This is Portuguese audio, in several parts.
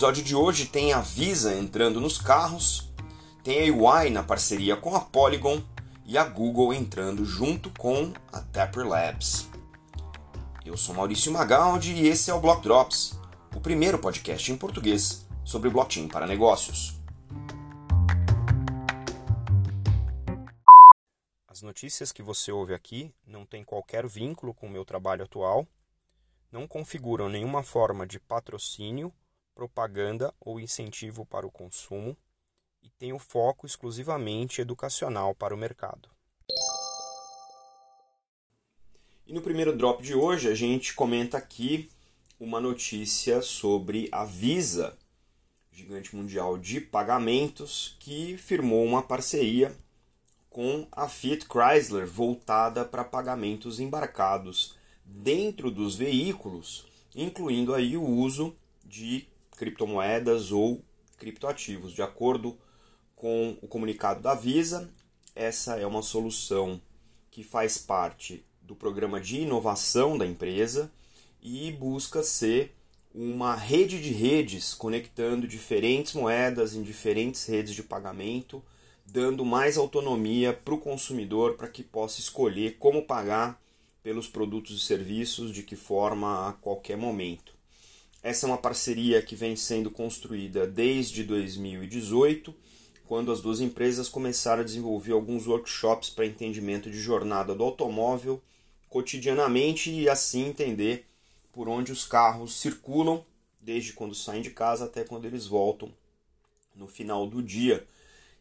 episódio de hoje tem a Visa entrando nos carros, tem a UI na parceria com a Polygon e a Google entrando junto com a Tapper Labs. Eu sou Maurício Magaldi e esse é o Block Drops, o primeiro podcast em português sobre blockchain para negócios. As notícias que você ouve aqui não têm qualquer vínculo com o meu trabalho atual, não configuram nenhuma forma de patrocínio, propaganda ou incentivo para o consumo e têm o foco exclusivamente educacional para o mercado. E no primeiro drop de hoje a gente comenta aqui uma notícia sobre a Visa, gigante mundial de pagamentos, que firmou uma parceria com a Fiat Chrysler voltada para pagamentos embarcados dentro dos veículos, incluindo aí o uso de criptomoedas ou criptoativos. De acordo com o comunicado da Visa, essa é uma solução que faz parte do programa de inovação da empresa e busca ser uma rede de redes conectando diferentes moedas em diferentes redes de pagamento dando mais autonomia para o consumidor para que possa escolher como pagar pelos produtos e serviços, de que forma, a qualquer momento. Essa é uma parceria que vem sendo construída desde 2018, quando as duas empresas começaram a desenvolver alguns workshops para entendimento de jornada do automóvel cotidianamente e assim entender por onde os carros circulam, desde quando saem de casa até quando eles voltam no final do dia.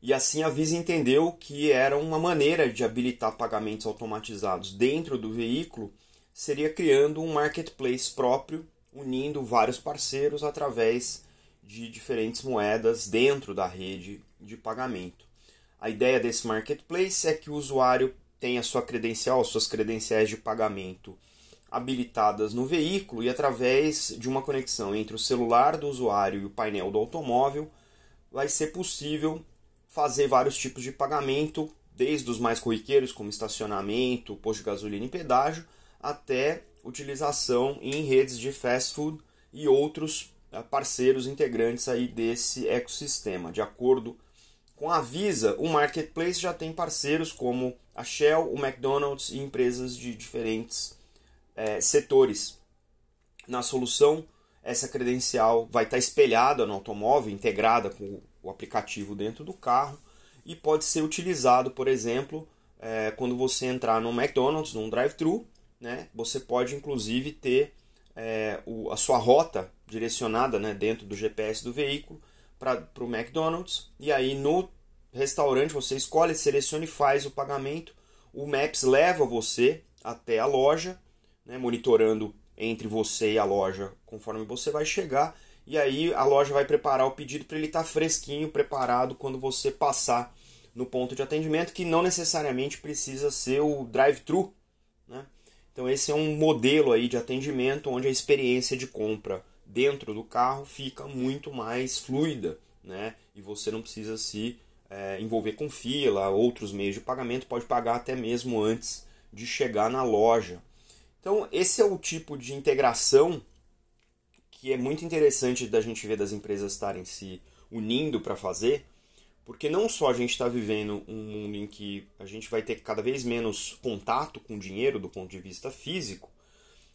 E assim a Visa entendeu que era uma maneira de habilitar pagamentos automatizados dentro do veículo, seria criando um marketplace próprio, unindo vários parceiros através de diferentes moedas dentro da rede de pagamento. A ideia desse marketplace é que o usuário tenha sua credencial, suas credenciais de pagamento habilitadas no veículo e através de uma conexão entre o celular do usuário e o painel do automóvel vai ser possível fazer vários tipos de pagamento, desde os mais corriqueiros, como estacionamento, posto de gasolina e pedágio, até utilização em redes de fast food e outros eh, parceiros integrantes aí desse ecossistema. De acordo com a Visa, o marketplace já tem parceiros como a Shell, o McDonald's e empresas de diferentes é, setores. Na solução, essa credencial vai estar espelhada no automóvel, integrada com o aplicativo dentro do carro e pode ser utilizado, por exemplo, é, quando você entrar no McDonald's, num drive-thru, né, você pode inclusive ter é, o, a sua rota direcionada né, dentro do GPS do veículo para o McDonald's e aí no restaurante você escolhe, seleciona e faz o pagamento. O Maps leva você até a loja, né, monitorando entre você e a loja conforme você vai chegar e aí a loja vai preparar o pedido para ele estar tá fresquinho, preparado quando você passar no ponto de atendimento, que não necessariamente precisa ser o drive-thru. Né? Então esse é um modelo aí de atendimento onde a experiência de compra dentro do carro fica muito mais fluida, né? E você não precisa se é, envolver com fila, outros meios de pagamento, pode pagar até mesmo antes de chegar na loja. Então esse é o tipo de integração que é muito interessante da gente ver das empresas estarem se unindo para fazer, porque não só a gente está vivendo um mundo em que a gente vai ter cada vez menos contato com dinheiro do ponto de vista físico,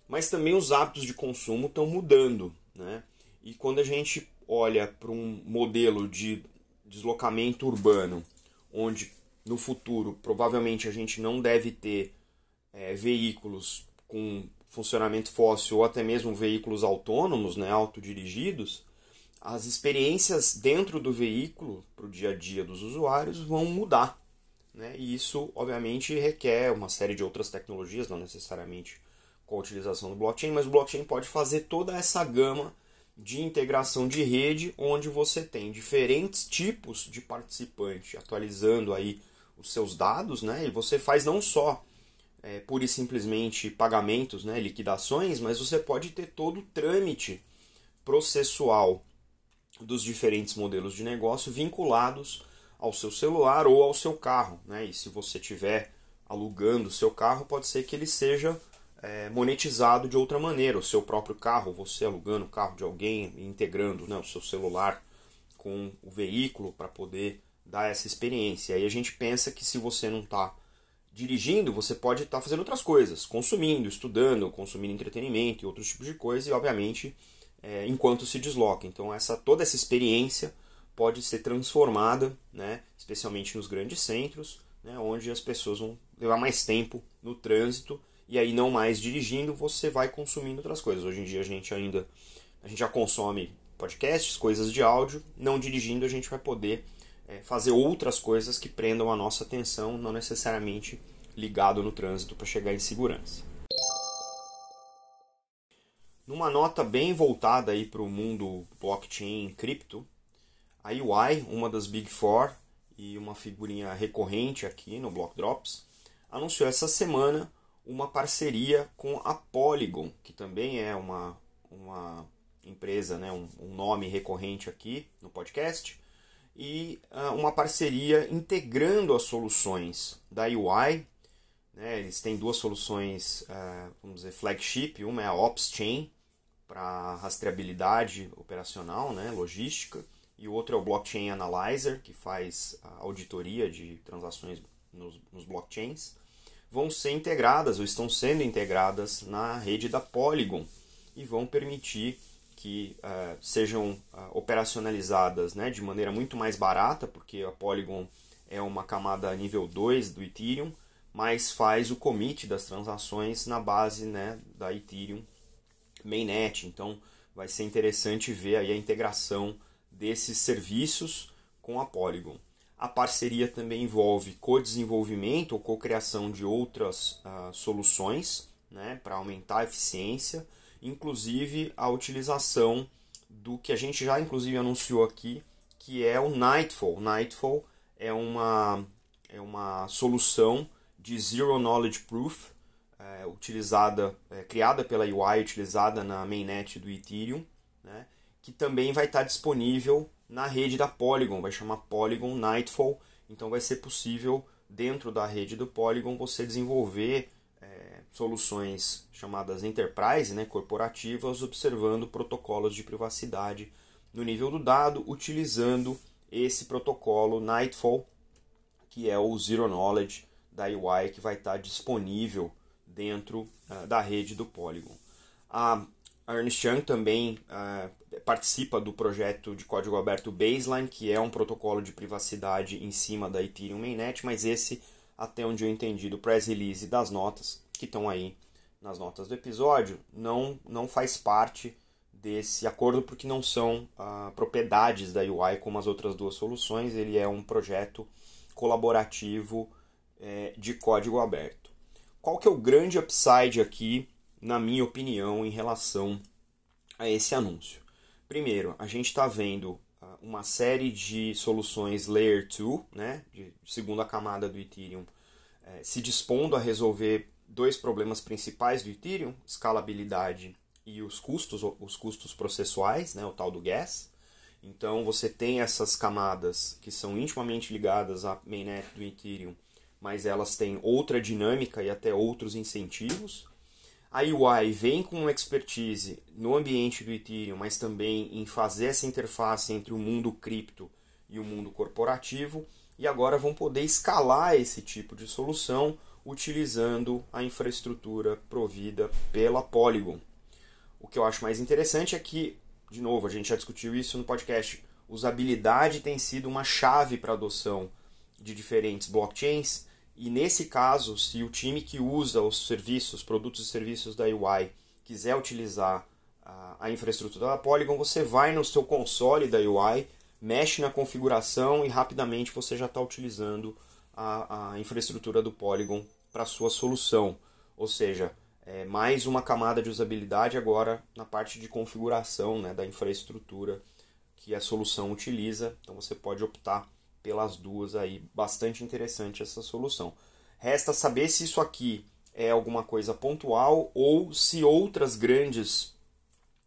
mas também os hábitos de consumo estão mudando. Né? E quando a gente olha para um modelo de deslocamento urbano, onde no futuro provavelmente a gente não deve ter é, veículos com funcionamento fóssil ou até mesmo veículos autônomos, né, autodirigidos, as experiências dentro do veículo para o dia a dia dos usuários vão mudar. Né? E isso, obviamente, requer uma série de outras tecnologias, não necessariamente com a utilização do blockchain, mas o blockchain pode fazer toda essa gama de integração de rede, onde você tem diferentes tipos de participante atualizando aí os seus dados, né? E você faz não só é, pura e simplesmente pagamentos, né, liquidações, mas você pode ter todo o trâmite processual dos diferentes modelos de negócio vinculados ao seu celular ou ao seu carro. Né? E se você estiver alugando o seu carro, pode ser que ele seja é, monetizado de outra maneira. O seu próprio carro, você alugando o carro de alguém, integrando né, o seu celular com o veículo para poder dar essa experiência. Aí a gente pensa que se você não está dirigindo, você pode estar tá fazendo outras coisas, consumindo, estudando, consumindo entretenimento e outros tipos de coisas, e obviamente é, enquanto se desloca. Então essa toda essa experiência pode ser transformada, né, especialmente nos grandes centros, né, onde as pessoas vão levar mais tempo no trânsito e aí não mais dirigindo, você vai consumindo outras coisas. Hoje em dia a gente ainda a gente já consome podcasts, coisas de áudio, não dirigindo a gente vai poder é, fazer outras coisas que prendam a nossa atenção, não necessariamente ligado no trânsito para chegar em segurança. Numa nota bem voltada aí para o mundo blockchain cripto, a UI, uma das Big Four e uma figurinha recorrente aqui no Block Drops, anunciou essa semana uma parceria com a Polygon, que também é uma, uma empresa, né, um, um nome recorrente aqui no podcast, e uh, uma parceria integrando as soluções da UI. Né, eles têm duas soluções, uh, vamos dizer, flagship. Uma é a OpsChain, para rastreabilidade operacional, né, logística, e o outro é o Blockchain Analyzer, que faz a auditoria de transações nos, nos blockchains. Vão ser integradas ou estão sendo integradas na rede da Polygon. E vão permitir que uh, sejam uh, operacionalizadas né, de maneira muito mais barata, porque a Polygon é uma camada nível 2 do Ethereum, mas faz o commit das transações na base né, da Ethereum Mainnet. Então vai ser interessante ver aí a integração desses serviços com a Polygon. A parceria também envolve co-desenvolvimento ou co-criação de outras uh, soluções né, para aumentar a eficiência, inclusive a utilização do que a gente já inclusive anunciou aqui, que é o Nightfall. Nightfall é uma, é uma solução de Zero Knowledge Proof, é, utilizada, é, criada pela UI, utilizada na mainnet do Ethereum, né, que também vai estar disponível na rede da Polygon, vai chamar Polygon Nightfall, então vai ser possível dentro da rede do Polygon você desenvolver é, soluções chamadas enterprise, né, corporativas, observando protocolos de privacidade no nível do dado, utilizando esse protocolo Nightfall, que é o Zero Knowledge da UI, que vai estar disponível dentro uh, da rede do Polygon. A Ernst Young também uh, participa do projeto de código aberto Baseline, que é um protocolo de privacidade em cima da Ethereum Mainnet, mas esse, até onde eu entendi do press release das notas, que estão aí nas notas do episódio, não, não faz parte desse acordo porque não são uh, propriedades da UI como as outras duas soluções, ele é um projeto colaborativo é, de código aberto. Qual que é o grande upside aqui na minha opinião, em relação a esse anúncio. Primeiro, a gente está vendo uh, uma série de soluções Layer 2, né, de segunda camada do Ethereum, eh, se dispondo a resolver dois problemas principais do Ethereum, escalabilidade e os custos, os custos processuais, né, o tal do gas. Então você tem essas camadas que são intimamente ligadas à mainnet do Ethereum, mas elas têm outra dinâmica e até outros incentivos. A UI vem com expertise no ambiente do Ethereum, mas também em fazer essa interface entre o mundo cripto e o mundo corporativo, e agora vão poder escalar esse tipo de solução utilizando a infraestrutura provida pela Polygon. O que eu acho mais interessante é que, de novo, a gente já discutiu isso no podcast, usabilidade tem sido uma chave para a adoção de diferentes blockchains e nesse caso, se o time que usa os serviços, produtos e serviços da UI, quiser utilizar a, infraestrutura da Polygon, você vai no seu console da UI, mexe na configuração e rapidamente você já está utilizando a, a infraestrutura do Polygon para sua solução. Ou seja, é mais uma camada de usabilidade agora na parte de configuração né, da infraestrutura que a solução utiliza. Então você pode optar pelas duas aí. Bastante interessante essa solução. Resta saber se isso aqui é alguma coisa pontual ou se outras grandes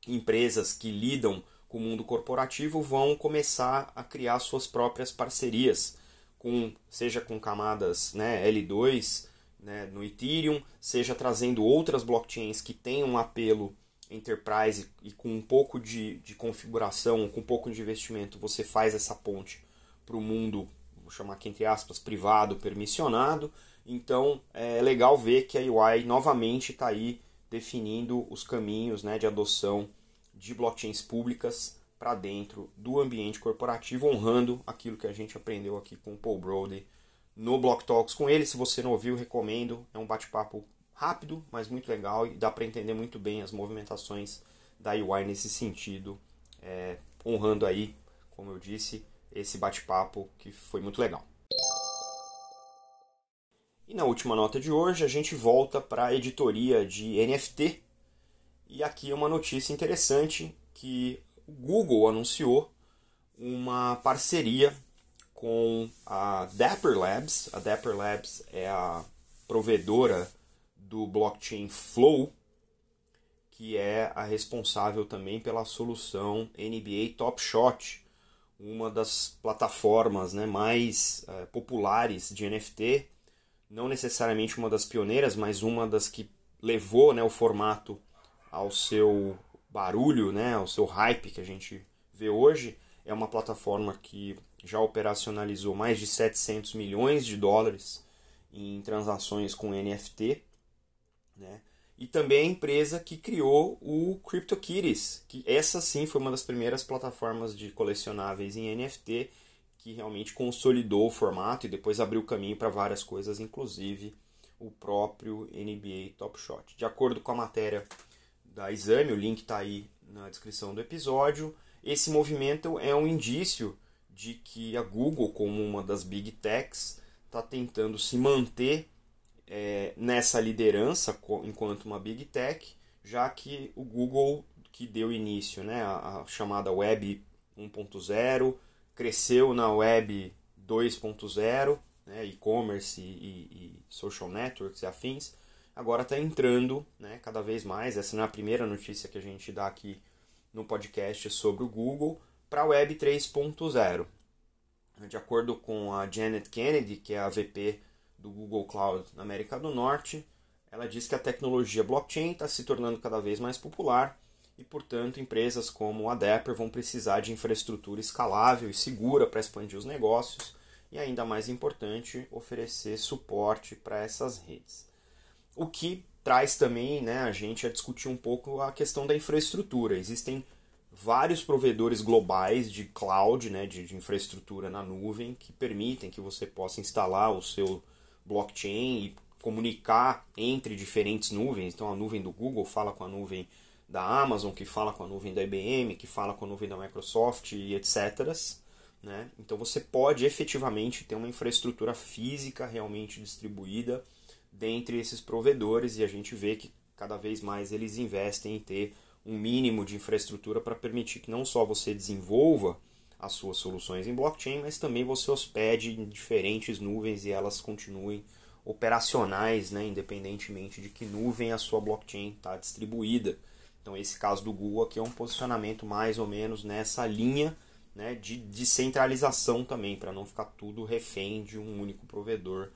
empresas que lidam com o mundo corporativo vão começar a criar suas próprias parcerias, com, seja com camadas né, L2, né, no Ethereum, seja trazendo outras blockchains que tenham um apelo enterprise e com um pouco de, de configuração, com um pouco de investimento, você faz essa ponte para o mundo, vou chamar aqui entre aspas, privado, permissionado. Então é legal ver que a UI novamente está aí definindo os caminhos né, de adoção de blockchains públicas para dentro do ambiente corporativo, honrando aquilo que a gente aprendeu aqui com o Paul Brody no Block Talks com ele. Se você não ouviu, recomendo. É um bate-papo rápido, mas muito legal e dá para entender muito bem as movimentações da UI nesse sentido, é, honrando aí, como eu disse, esse bate-papo que foi muito legal. E na última nota de hoje a gente volta para a editoria de NFT e aqui é uma notícia interessante que o Google anunciou uma parceria com a Dapper Labs. A Dapper Labs é a provedora do blockchain Flow, que é a responsável também pela solução NBA Top Shot, uma das plataformas né, mais é, populares de NFT, não necessariamente uma das pioneiras, mas uma das que levou né, o formato ao seu barulho, né, ao seu hype que a gente vê hoje. É uma plataforma que já operacionalizou mais de 700 milhões de dólares em transações com NFT. Né? E também a empresa que criou o CryptoKitties, que essa sim foi uma das primeiras plataformas de colecionáveis em NFT que realmente consolidou o formato e depois abriu caminho para várias coisas, inclusive o próprio NBA Top Shot. De acordo com a matéria da Exame, o link está aí na descrição do episódio, esse movimento é um indício de que a Google, como uma das big techs, está tentando se manter é, nessa liderança enquanto uma big tech, já que o Google que deu início né, à, à chamada Web 1.0, cresceu na Web 2.0, né, e-commerce e, e, social networks e afins, agora está entrando né, cada vez mais. Essa não é a primeira notícia que a gente dá aqui no podcast sobre o Google para a Web 3.0. De acordo com a Janet Kennedy, que é a VP do Google Cloud na América do Norte, ela diz que a tecnologia blockchain está se tornando cada vez mais popular e, portanto, empresas como a Dapper vão precisar de infraestrutura escalável e segura para expandir os negócios e, ainda mais importante, oferecer suporte para essas redes. O que traz também né, a gente a discutir um pouco a questão da infraestrutura. Existem vários provedores globais de cloud, né, de, de, infraestrutura na nuvem, que permitem que você possa instalar o seu blockchain e comunicar entre diferentes nuvens. Então a nuvem do Google fala com a nuvem da Amazon, que fala com a nuvem da IBM, que fala com a nuvem da Microsoft e etc. Né? Então você pode efetivamente ter uma infraestrutura física realmente distribuída dentre esses provedores e a gente vê que cada vez mais eles investem em ter um mínimo de infraestrutura para permitir que não só você desenvolva as suas soluções em blockchain, mas também você hospede em diferentes nuvens e elas continuem operacionais, né, independentemente de que nuvem a sua blockchain está distribuída. Então, esse caso do Google aqui é um posicionamento mais ou menos nessa linha né, de descentralização também, para não ficar tudo refém de um único provedor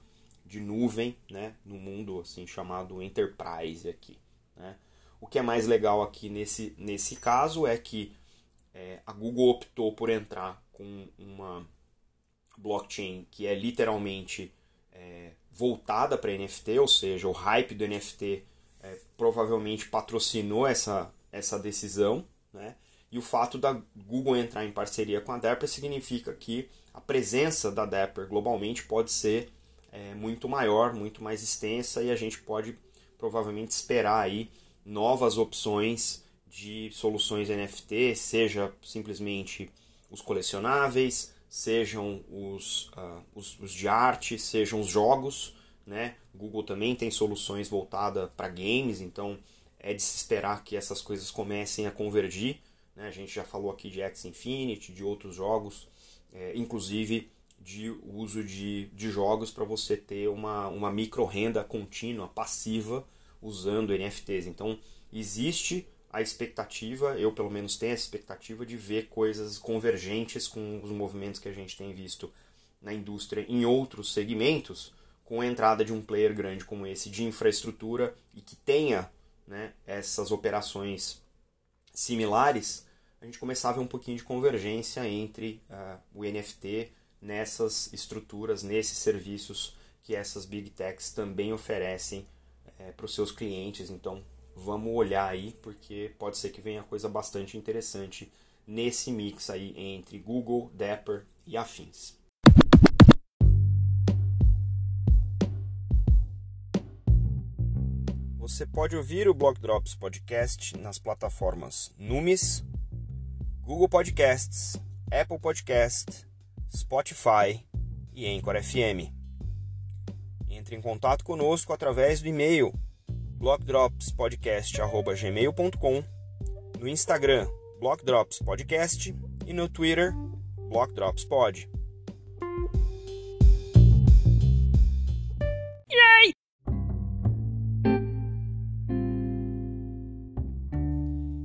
de nuvem né, no mundo assim chamado enterprise aqui. Né. O que é mais legal aqui nesse, nesse caso é que a Google optou por entrar com uma blockchain que é literalmente é, voltada para NFT, ou seja, o hype do NFT é, provavelmente patrocinou essa, essa decisão, né? E o fato da Google entrar em parceria com a Dapper significa que a presença da Dapper globalmente pode ser é, muito maior, muito mais extensa e a gente pode provavelmente esperar aí novas opções de soluções NFT, seja simplesmente os colecionáveis, sejam os, uh, os, os, de arte, sejam os jogos. Né? Google também tem soluções voltadas para games, então é de se esperar que essas coisas comecem a convergir. Né? A gente já falou aqui de X Infinity, de outros jogos, é, inclusive de uso de, de jogos para você ter uma, uma micro renda contínua, passiva, usando NFTs. Então existe a expectativa, eu pelo menos tenho a expectativa de ver coisas convergentes com os movimentos que a gente tem visto na indústria em outros segmentos, com a entrada de um player grande como esse de infraestrutura e que tenha né, essas operações similares, a gente começava a ver um pouquinho de convergência entre uh, o NFT nessas estruturas, nesses serviços que essas big techs também oferecem é, para os seus clientes. Então, vamos olhar aí, porque pode ser que venha coisa bastante interessante nesse mix aí entre Google, Dapper e afins. Você pode ouvir o Block Drops Podcast nas plataformas Numis, Google Podcasts, Apple Podcast, Spotify e Anchor FM. Entre em contato conosco através do e-mail blockdropspodcast.gmail.com, no Instagram blockdropspodcast e no Twitter blockdropspod.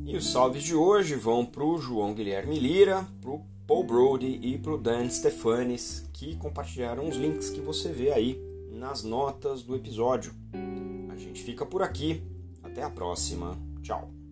E os salves de hoje vão para o João Guilherme Lira, para o Paul Brody e para o Dan Stefanes, que compartilharam os links que você vê aí nas notas do episódio. Gente fica por aqui. Até a próxima. Tchau.